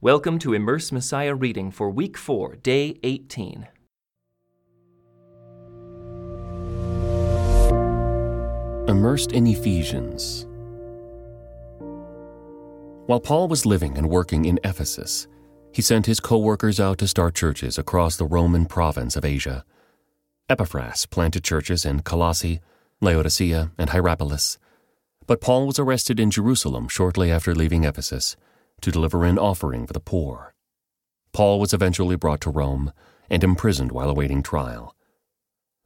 Welcome to Immerse Messiah reading for week 4, day 18. Immersed in Ephesians. While Paul was living and working in Ephesus, he sent his co workers out to start churches across the Roman province of Asia. Epaphras planted churches in Colossae, Laodicea, and Hierapolis. But Paul was arrested in Jerusalem shortly after leaving Ephesus to deliver an offering for the poor. Paul was eventually brought to Rome and imprisoned while awaiting trial.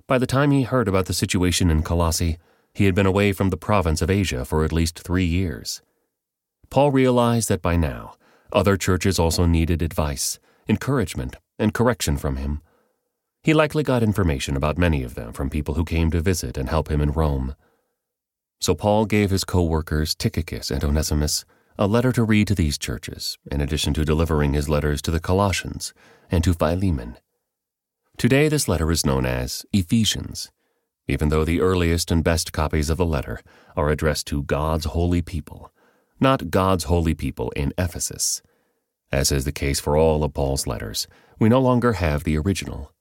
By the time he heard about the situation in Colossae, he had been away from the province of Asia for at least three years. Paul realized that by now, other churches also needed advice, encouragement, and correction from him. He likely got information about many of them from people who came to visit and help him in Rome. So Paul gave his co workers Tychicus and Onesimus a letter to read to these churches, in addition to delivering his letters to the Colossians and to Philemon. Today, this letter is known as Ephesians, even though the earliest and best copies of the letter are addressed to God's holy people, not God's holy people in Ephesus. As is the case for all of Paul's letters, we no longer have the original.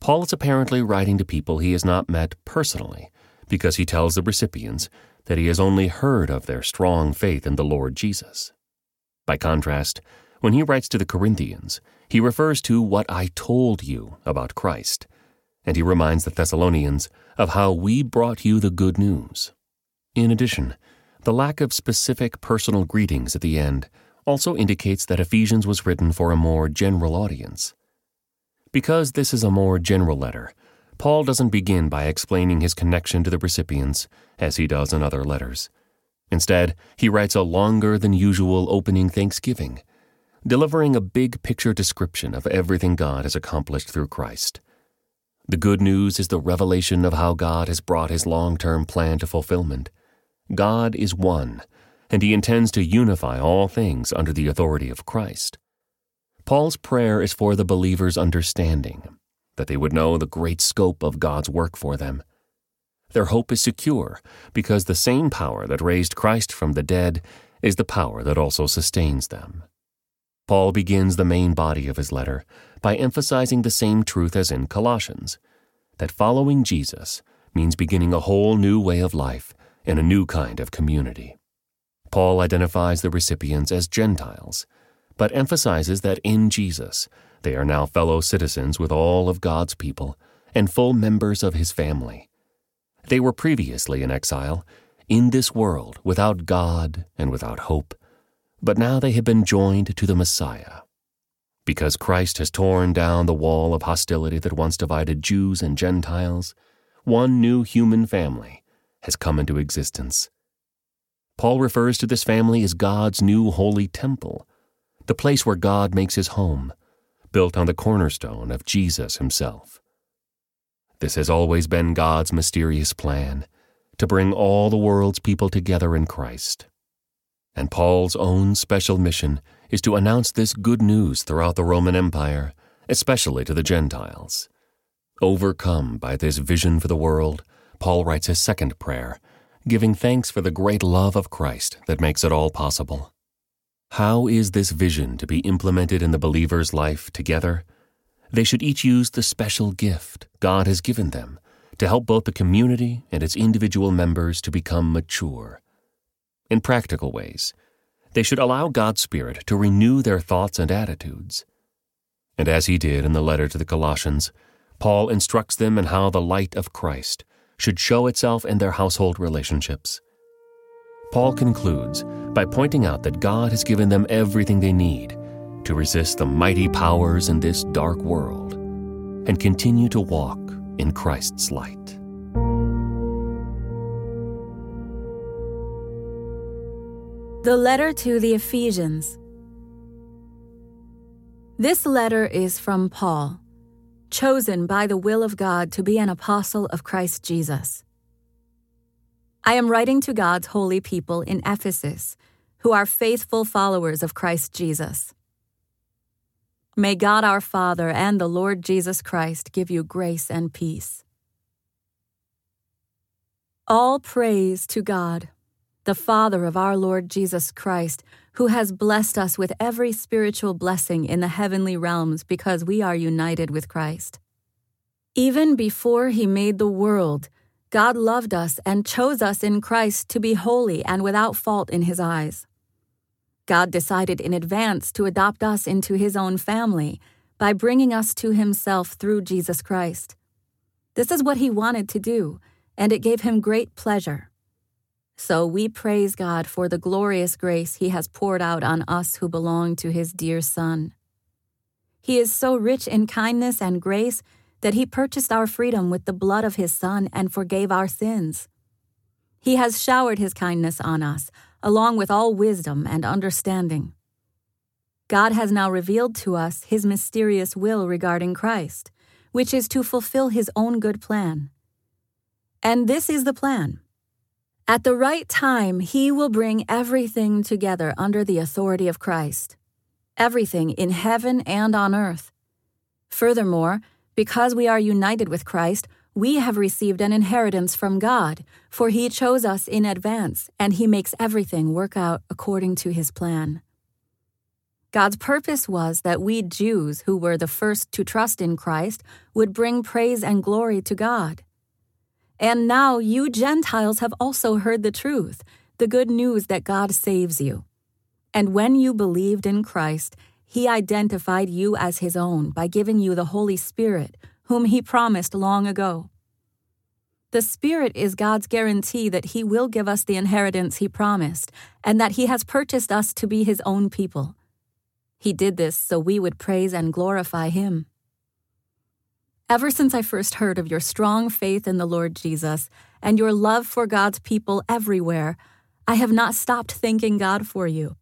Paul is apparently writing to people he has not met personally, because he tells the recipients that he has only heard of their strong faith in the Lord Jesus. By contrast, when he writes to the Corinthians, he refers to what I told you about Christ, and he reminds the Thessalonians of how we brought you the good news. In addition, the lack of specific personal greetings at the end also indicates that Ephesians was written for a more general audience. Because this is a more general letter, Paul doesn't begin by explaining his connection to the recipients, as he does in other letters. Instead, he writes a longer than usual opening thanksgiving, delivering a big picture description of everything God has accomplished through Christ. The good news is the revelation of how God has brought his long term plan to fulfillment. God is one, and he intends to unify all things under the authority of Christ. Paul's prayer is for the believer's understanding that they would know the great scope of God's work for them. Their hope is secure because the same power that raised Christ from the dead is the power that also sustains them. Paul begins the main body of his letter by emphasizing the same truth as in Colossians that following Jesus means beginning a whole new way of life in a new kind of community. Paul identifies the recipients as Gentiles, but emphasizes that in Jesus, they are now fellow citizens with all of God's people and full members of his family. They were previously in exile, in this world, without God and without hope, but now they have been joined to the Messiah. Because Christ has torn down the wall of hostility that once divided Jews and Gentiles, one new human family has come into existence. Paul refers to this family as God's new holy temple, the place where God makes his home, built on the cornerstone of Jesus himself. This has always been God's mysterious plan to bring all the world's people together in Christ. And Paul's own special mission is to announce this good news throughout the Roman Empire, especially to the Gentiles. Overcome by this vision for the world, Paul writes his second prayer, giving thanks for the great love of Christ that makes it all possible. How is this vision to be implemented in the believer's life together? They should each use the special gift God has given them to help both the community and its individual members to become mature. In practical ways, they should allow God's Spirit to renew their thoughts and attitudes. And as he did in the letter to the Colossians, Paul instructs them in how the light of Christ should show itself in their household relationships. Paul concludes by pointing out that God has given them everything they need to resist the mighty powers in this dark world and continue to walk in Christ's light. The letter to the Ephesians. This letter is from Paul, chosen by the will of God to be an apostle of Christ Jesus. I am writing to God's holy people in Ephesus, who are faithful followers of Christ Jesus. May God our Father and the Lord Jesus Christ give you grace and peace. All praise to God, the Father of our Lord Jesus Christ, who has blessed us with every spiritual blessing in the heavenly realms because we are united with Christ. Even before he made the world, God loved us and chose us in Christ to be holy and without fault in his eyes. God decided in advance to adopt us into his own family by bringing us to himself through Jesus Christ. This is what he wanted to do, and it gave him great pleasure. So we praise God for the glorious grace he has poured out on us who belong to his dear Son. He is so rich in kindness and grace that he purchased our freedom with the blood of his Son and forgave our sins. He has showered his kindness on us, along with all wisdom and understanding. God has now revealed to us his mysterious will regarding Christ, which is to fulfill his own good plan. And this is the plan. At the right time, he will bring everything together under the authority of Christ, everything in heaven and on earth. Furthermore, because we are united with Christ, we have received an inheritance from God, for He chose us in advance, and He makes everything work out according to His plan. God's purpose was that we Jews, who were the first to trust in Christ, would bring praise and glory to God. And now you Gentiles have also heard the truth, the good news that God saves you. And when you believed in Christ, he identified you as His own by giving you the Holy Spirit, whom He promised long ago. The Spirit is God's guarantee that He will give us the inheritance He promised, and that He has purchased us to be His own people. He did this so we would praise and glorify Him. Ever since I first heard of your strong faith in the Lord Jesus and your love for God's people everywhere, I have not stopped thanking God for you.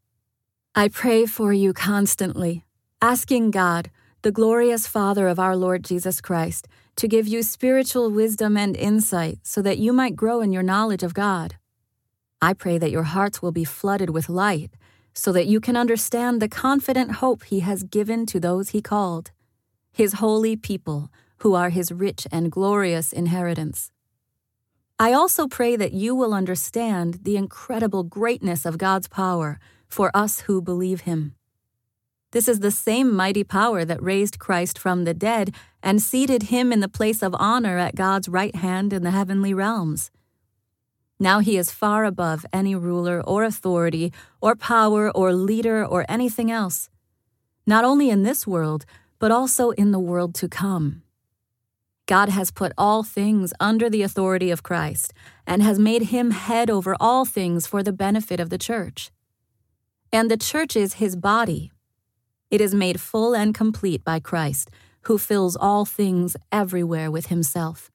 I pray for you constantly, asking God, the glorious Father of our Lord Jesus Christ, to give you spiritual wisdom and insight so that you might grow in your knowledge of God. I pray that your hearts will be flooded with light so that you can understand the confident hope He has given to those He called, His holy people, who are His rich and glorious inheritance. I also pray that you will understand the incredible greatness of God's power for us who believe him. This is the same mighty power that raised Christ from the dead and seated him in the place of honor at God's right hand in the heavenly realms. Now he is far above any ruler or authority or power or leader or anything else, not only in this world, but also in the world to come. God has put all things under the authority of Christ and has made him head over all things for the benefit of the church and the church is his body. It is made full and complete by Christ, who fills all things everywhere with himself.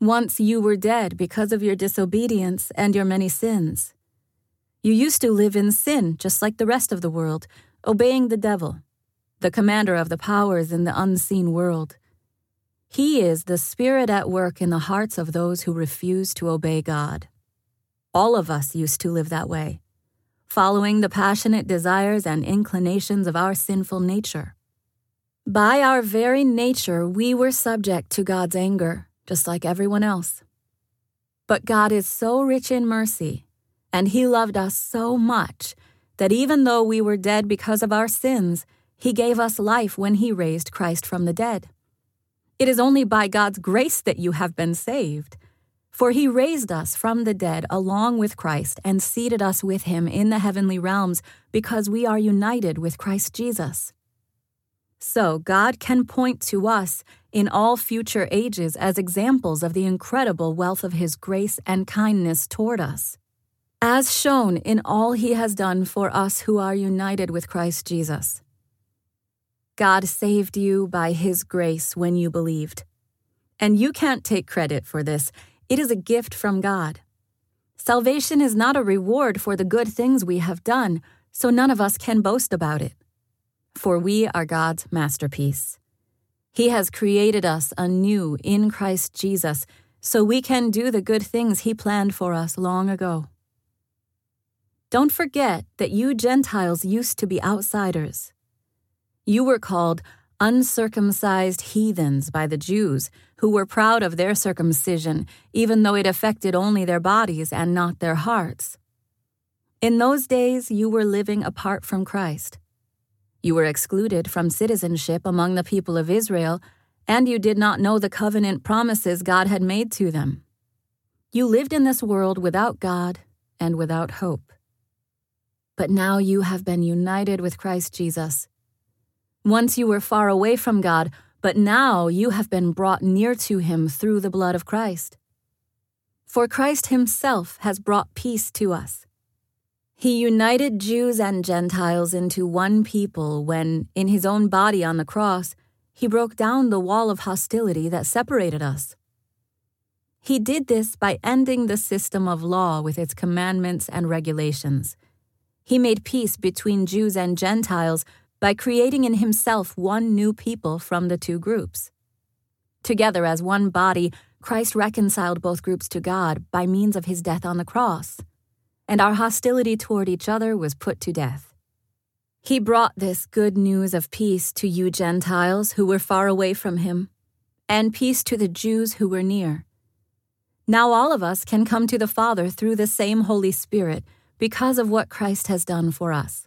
Once you were dead because of your disobedience and your many sins. You used to live in sin just like the rest of the world, obeying the devil, the commander of the powers in the unseen world. He is the spirit at work in the hearts of those who refuse to obey God. All of us used to live that way following the passionate desires and inclinations of our sinful nature. By our very nature, we were subject to God's anger, just like everyone else. But God is so rich in mercy, and He loved us so much that even though we were dead because of our sins, He gave us life when He raised Christ from the dead. It is only by God's grace that you have been saved. For he raised us from the dead along with Christ and seated us with him in the heavenly realms because we are united with Christ Jesus. So God can point to us in all future ages as examples of the incredible wealth of his grace and kindness toward us, as shown in all he has done for us who are united with Christ Jesus. God saved you by his grace when you believed. And you can't take credit for this. It is a gift from God. Salvation is not a reward for the good things we have done, so none of us can boast about it. For we are God's masterpiece. He has created us anew in Christ Jesus so we can do the good things He planned for us long ago. Don't forget that you Gentiles used to be outsiders. You were called uncircumcised heathens by the Jews, who were proud of their circumcision, even though it affected only their bodies and not their hearts. In those days, you were living apart from Christ. You were excluded from citizenship among the people of Israel, and you did not know the covenant promises God had made to them. You lived in this world without God and without hope. But now you have been united with Christ Jesus. Once you were far away from God, but now you have been brought near to him through the blood of Christ. For Christ himself has brought peace to us. He united Jews and Gentiles into one people when, in his own body on the cross, he broke down the wall of hostility that separated us. He did this by ending the system of law with its commandments and regulations. He made peace between Jews and Gentiles by creating in himself one new people from the two groups. Together as one body, Christ reconciled both groups to God by means of his death on the cross, and our hostility toward each other was put to death. He brought this good news of peace to you Gentiles who were far away from him, and peace to the Jews who were near. Now all of us can come to the Father through the same Holy Spirit because of what Christ has done for us.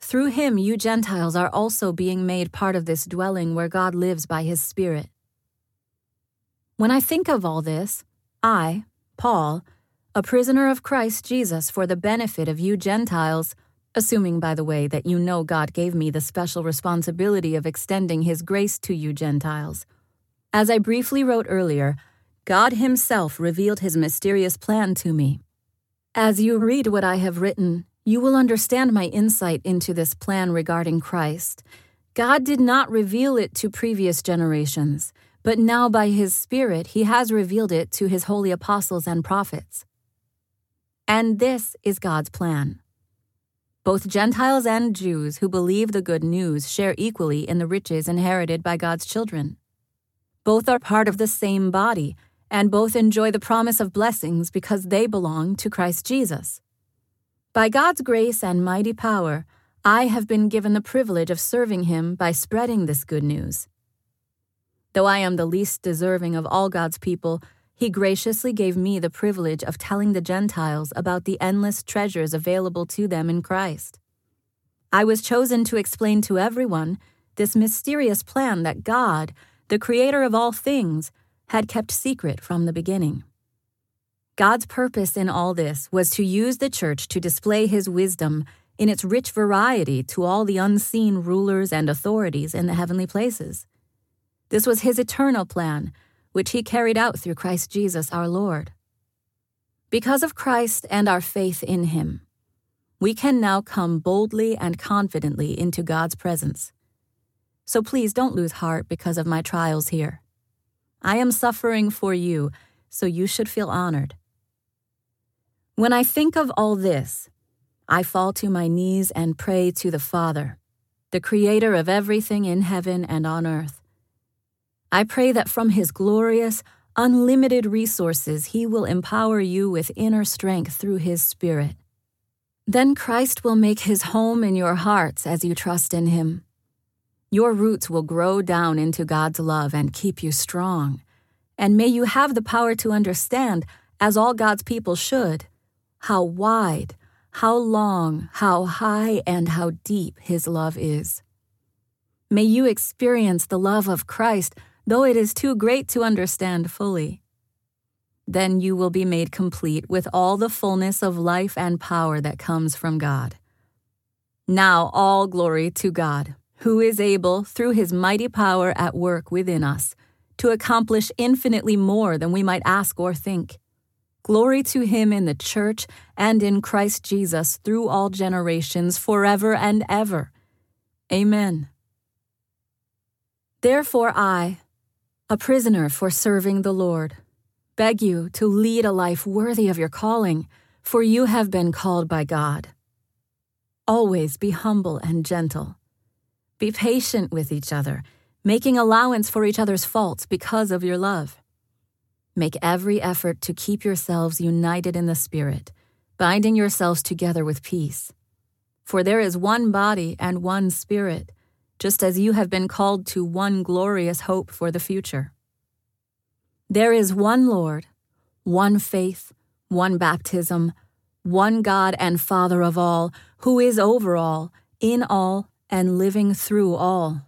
Through him, you Gentiles are also being made part of this dwelling where God lives by his Spirit. When I think of all this, I, Paul, a prisoner of Christ Jesus for the benefit of you Gentiles, assuming, by the way, that you know God gave me the special responsibility of extending his grace to you Gentiles. As I briefly wrote earlier, God Himself revealed His mysterious plan to me as you read what I have written, you will understand my insight into this plan regarding Christ. God did not reveal it to previous generations, but now by His Spirit He has revealed it to His holy apostles and prophets. And this is God's plan. Both Gentiles and Jews who believe the good news share equally in the riches inherited by God's children. Both are part of the same body and both enjoy the promise of blessings because they belong to Christ Jesus. By God's grace and mighty power, I have been given the privilege of serving Him by spreading this good news. Though I am the least deserving of all God's people, He graciously gave me the privilege of telling the Gentiles about the endless treasures available to them in Christ. I was chosen to explain to everyone this mysterious plan that God, the Creator of all things, had kept secret from the beginning. God's purpose in all this was to use the church to display his wisdom in its rich variety to all the unseen rulers and authorities in the heavenly places. This was his eternal plan, which he carried out through Christ Jesus our Lord. Because of Christ and our faith in him, we can now come boldly and confidently into God's presence. So please don't lose heart because of my trials here. I am suffering for you, so you should feel honored. When I think of all this, I fall to my knees and pray to the Father, the Creator of everything in heaven and on earth. I pray that from His glorious, unlimited resources, He will empower you with inner strength through His Spirit. Then Christ will make His home in your hearts as you trust in Him. Your roots will grow down into God's love and keep you strong. And may you have the power to understand, as all God's people should, how wide, how long, how high, and how deep His love is. May you experience the love of Christ, though it is too great to understand fully. Then you will be made complete with all the fullness of life and power that comes from God. Now, all glory to God who is able, through his mighty power at work within us, to accomplish infinitely more than we might ask or think. Glory to him in the church and in Christ Jesus through all generations, forever and ever. Amen. Therefore, I, a prisoner for serving the Lord, beg you to lead a life worthy of your calling, for you have been called by God. Always be humble and gentle Be patient with each other, making allowance for each other's faults because of your love. Make every effort to keep yourselves united in the Spirit, binding yourselves together with peace. For there is one body and one Spirit, just as you have been called to one glorious hope for the future. There is one Lord, one faith, one baptism, one God and Father of all, who is over all, in all, and living through all.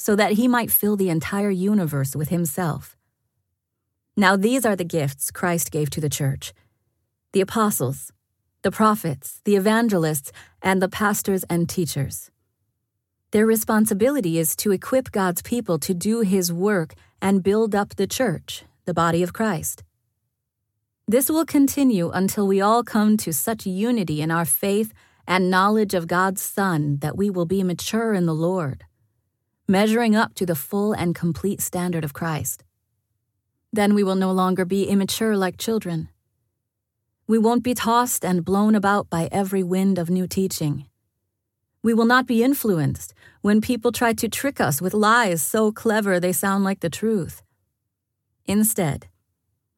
so that he might fill the entire universe with himself. Now, these are the gifts Christ gave to the church the apostles, the prophets, the evangelists, and the pastors and teachers. Their responsibility is to equip God's people to do his work and build up the church, the body of Christ. This will continue until we all come to such unity in our faith and knowledge of God's Son that we will be mature in the Lord measuring up to the full and complete standard of Christ. Then we will no longer be immature like children. We won't be tossed and blown about by every wind of new teaching. We will not be influenced when people try to trick us with lies so clever they sound like the truth. Instead,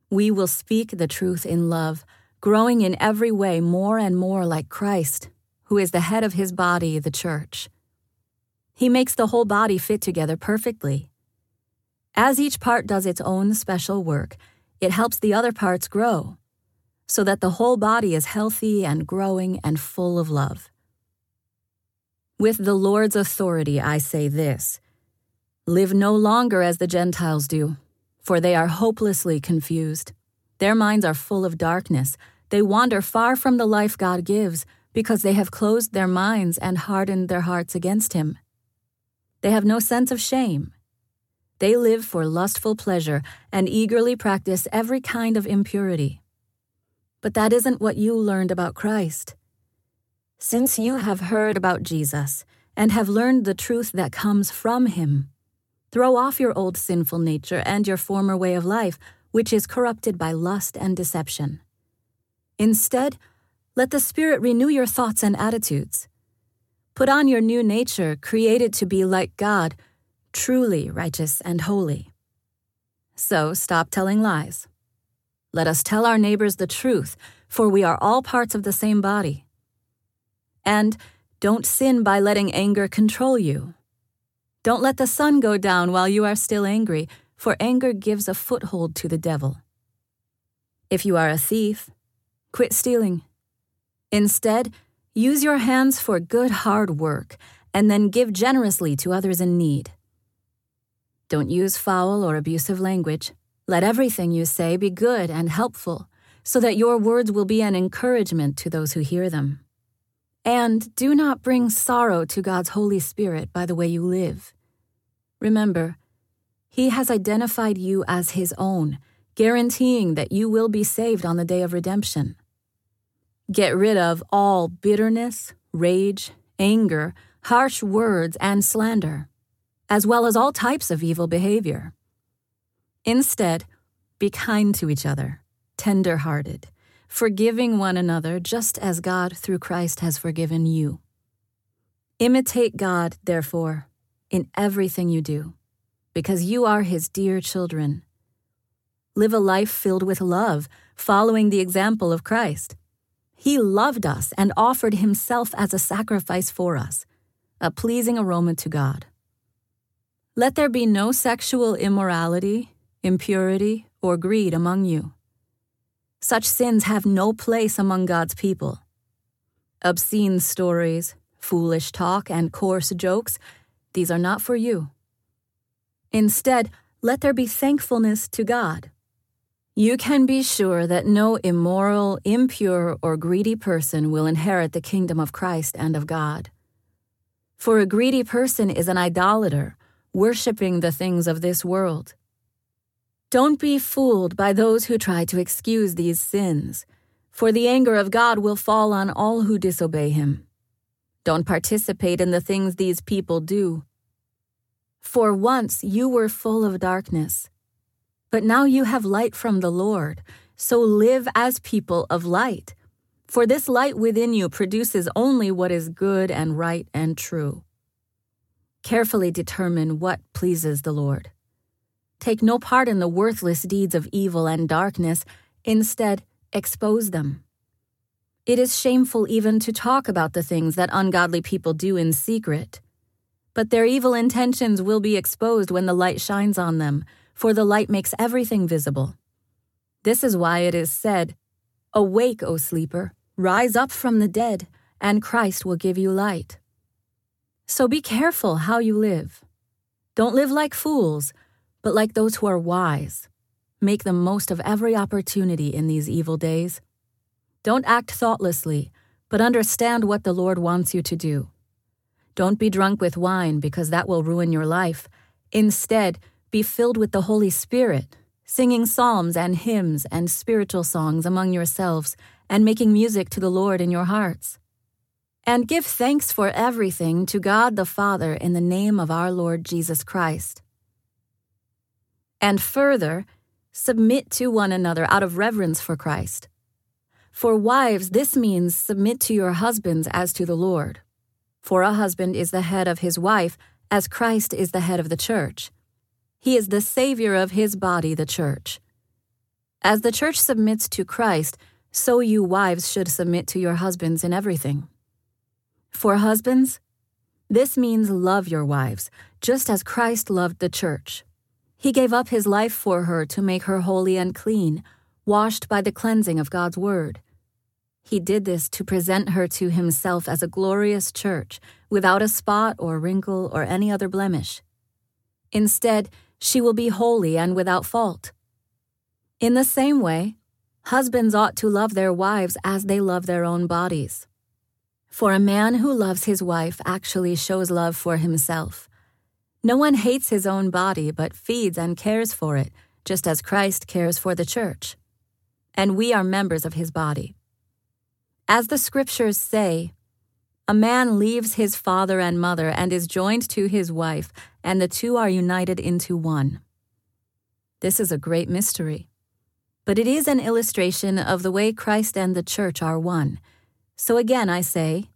we will speak the truth in love, growing in every way more and more like Christ, who is the head of his body, the church. He makes the whole body fit together perfectly. As each part does its own special work, it helps the other parts grow, so that the whole body is healthy and growing and full of love. With the Lord's authority, I say this Live no longer as the Gentiles do, for they are hopelessly confused. Their minds are full of darkness. They wander far from the life God gives because they have closed their minds and hardened their hearts against Him. They have no sense of shame. They live for lustful pleasure and eagerly practice every kind of impurity. But that isn't what you learned about Christ. Since you have heard about Jesus and have learned the truth that comes from him, throw off your old sinful nature and your former way of life, which is corrupted by lust and deception. Instead, let the Spirit renew your thoughts and attitudes. Put on your new nature, created to be like God, truly righteous and holy. So stop telling lies. Let us tell our neighbors the truth, for we are all parts of the same body. And don't sin by letting anger control you. Don't let the sun go down while you are still angry, for anger gives a foothold to the devil. If you are a thief, quit stealing. Instead, Use your hands for good hard work, and then give generously to others in need. Don't use foul or abusive language. Let everything you say be good and helpful, so that your words will be an encouragement to those who hear them. And do not bring sorrow to God's Holy Spirit by the way you live. Remember, He has identified you as His own, guaranteeing that you will be saved on the day of redemption. Get rid of all bitterness, rage, anger, harsh words, and slander, as well as all types of evil behavior. Instead, be kind to each other, tender hearted, forgiving one another just as God through Christ has forgiven you. Imitate God, therefore, in everything you do, because you are His dear children. Live a life filled with love, following the example of Christ. He loved us and offered himself as a sacrifice for us, a pleasing aroma to God. Let there be no sexual immorality, impurity, or greed among you. Such sins have no place among God's people. Obscene stories, foolish talk, and coarse jokes, these are not for you. Instead, let there be thankfulness to God. You can be sure that no immoral, impure, or greedy person will inherit the kingdom of Christ and of God. For a greedy person is an idolater, worshiping the things of this world. Don't be fooled by those who try to excuse these sins, for the anger of God will fall on all who disobey him. Don't participate in the things these people do. For once you were full of darkness, but now you have light from the Lord, so live as people of light. For this light within you produces only what is good and right and true. Carefully determine what pleases the Lord. Take no part in the worthless deeds of evil and darkness, instead, expose them. It is shameful even to talk about the things that ungodly people do in secret. But their evil intentions will be exposed when the light shines on them, for the light makes everything visible. This is why it is said, Awake, O sleeper, rise up from the dead, and Christ will give you light. So be careful how you live. Don't live like fools, but like those who are wise. Make the most of every opportunity in these evil days. Don't act thoughtlessly, but understand what the Lord wants you to do. Don't be drunk with wine, because that will ruin your life. Instead, be filled with the Holy Spirit, singing psalms and hymns and spiritual songs among yourselves, and making music to the Lord in your hearts. And give thanks for everything to God the Father in the name of our Lord Jesus Christ. And further, submit to one another out of reverence for Christ. For wives, this means submit to your husbands as to the Lord. For a husband is the head of his wife, as Christ is the head of the church. He is the Savior of his body, the church. As the church submits to Christ, so you wives should submit to your husbands in everything. For husbands, this means love your wives, just as Christ loved the church. He gave up his life for her to make her holy and clean washed by the cleansing of God's Word. He did this to present her to himself as a glorious church, without a spot or wrinkle or any other blemish. Instead, she will be holy and without fault. In the same way, husbands ought to love their wives as they love their own bodies. For a man who loves his wife actually shows love for himself. No one hates his own body, but feeds and cares for it, just as Christ cares for the church and we are members of his body. As the scriptures say, a man leaves his father and mother and is joined to his wife, and the two are united into one. This is a great mystery, but it is an illustration of the way Christ and the church are one. So again, I say,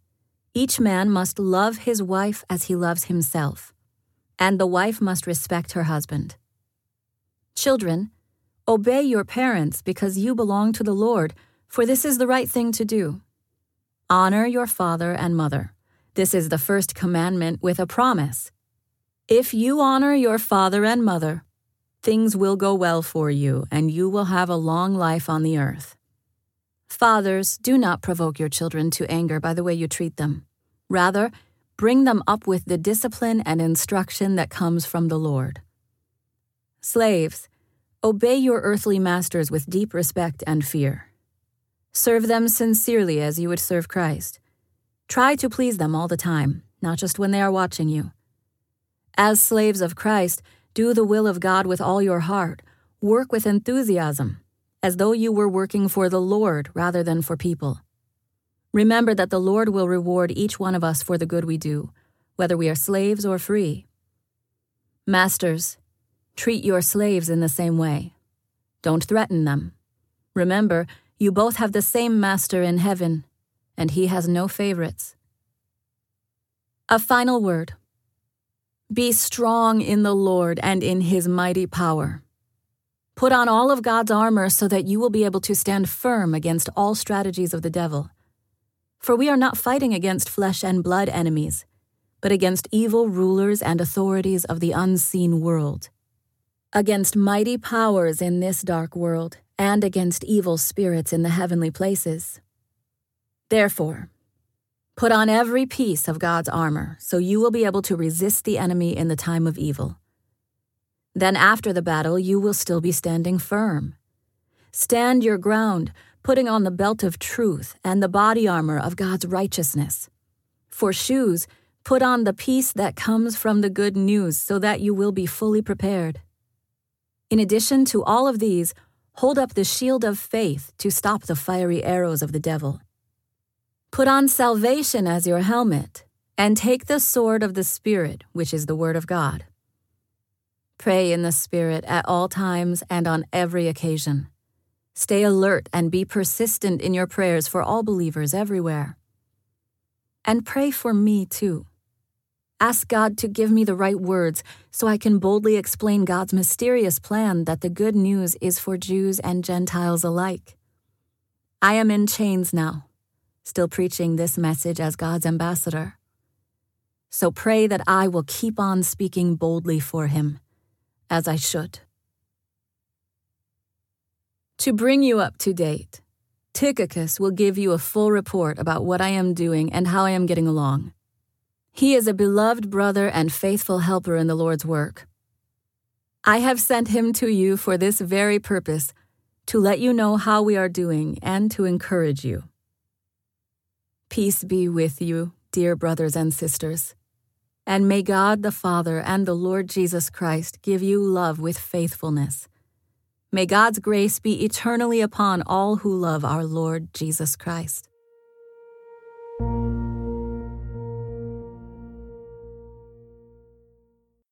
each man must love his wife as he loves himself, and the wife must respect her husband. Children, Obey your parents because you belong to the Lord, for this is the right thing to do. Honor your father and mother. This is the first commandment with a promise. If you honor your father and mother, things will go well for you, and you will have a long life on the earth. Fathers, do not provoke your children to anger by the way you treat them. Rather, bring them up with the discipline and instruction that comes from the Lord. Slaves, Obey your earthly masters with deep respect and fear. Serve them sincerely as you would serve Christ. Try to please them all the time, not just when they are watching you. As slaves of Christ, do the will of God with all your heart. Work with enthusiasm, as though you were working for the Lord rather than for people. Remember that the Lord will reward each one of us for the good we do, whether we are slaves or free. Masters, Treat your slaves in the same way. Don't threaten them. Remember, you both have the same master in heaven, and he has no favorites. A final word Be strong in the Lord and in his mighty power. Put on all of God's armor so that you will be able to stand firm against all strategies of the devil. For we are not fighting against flesh and blood enemies, but against evil rulers and authorities of the unseen world against mighty powers in this dark world, and against evil spirits in the heavenly places. Therefore, put on every piece of God's armor, so you will be able to resist the enemy in the time of evil. Then, after the battle, you will still be standing firm. Stand your ground, putting on the belt of truth and the body armor of God's righteousness. For shoes, Put on the peace that comes from the good news so that you will be fully prepared. In addition to all of these, hold up the shield of faith to stop the fiery arrows of the devil. Put on salvation as your helmet, and take the sword of the Spirit, which is the Word of God. Pray in the Spirit at all times and on every occasion. Stay alert and be persistent in your prayers for all believers everywhere. And pray for me too. Ask God to give me the right words so I can boldly explain God's mysterious plan that the good news is for Jews and Gentiles alike. I am in chains now, still preaching this message as God's ambassador. So pray that I will keep on speaking boldly for Him, as I should. To bring you up to date, Tychicus will give you a full report about what I am doing and how I am getting along. He is a beloved brother and faithful helper in the Lord's work. I have sent him to you for this very purpose to let you know how we are doing and to encourage you. Peace be with you, dear brothers and sisters. And may God the Father and the Lord Jesus Christ give you love with faithfulness. May God's grace be eternally upon all who love our Lord Jesus Christ.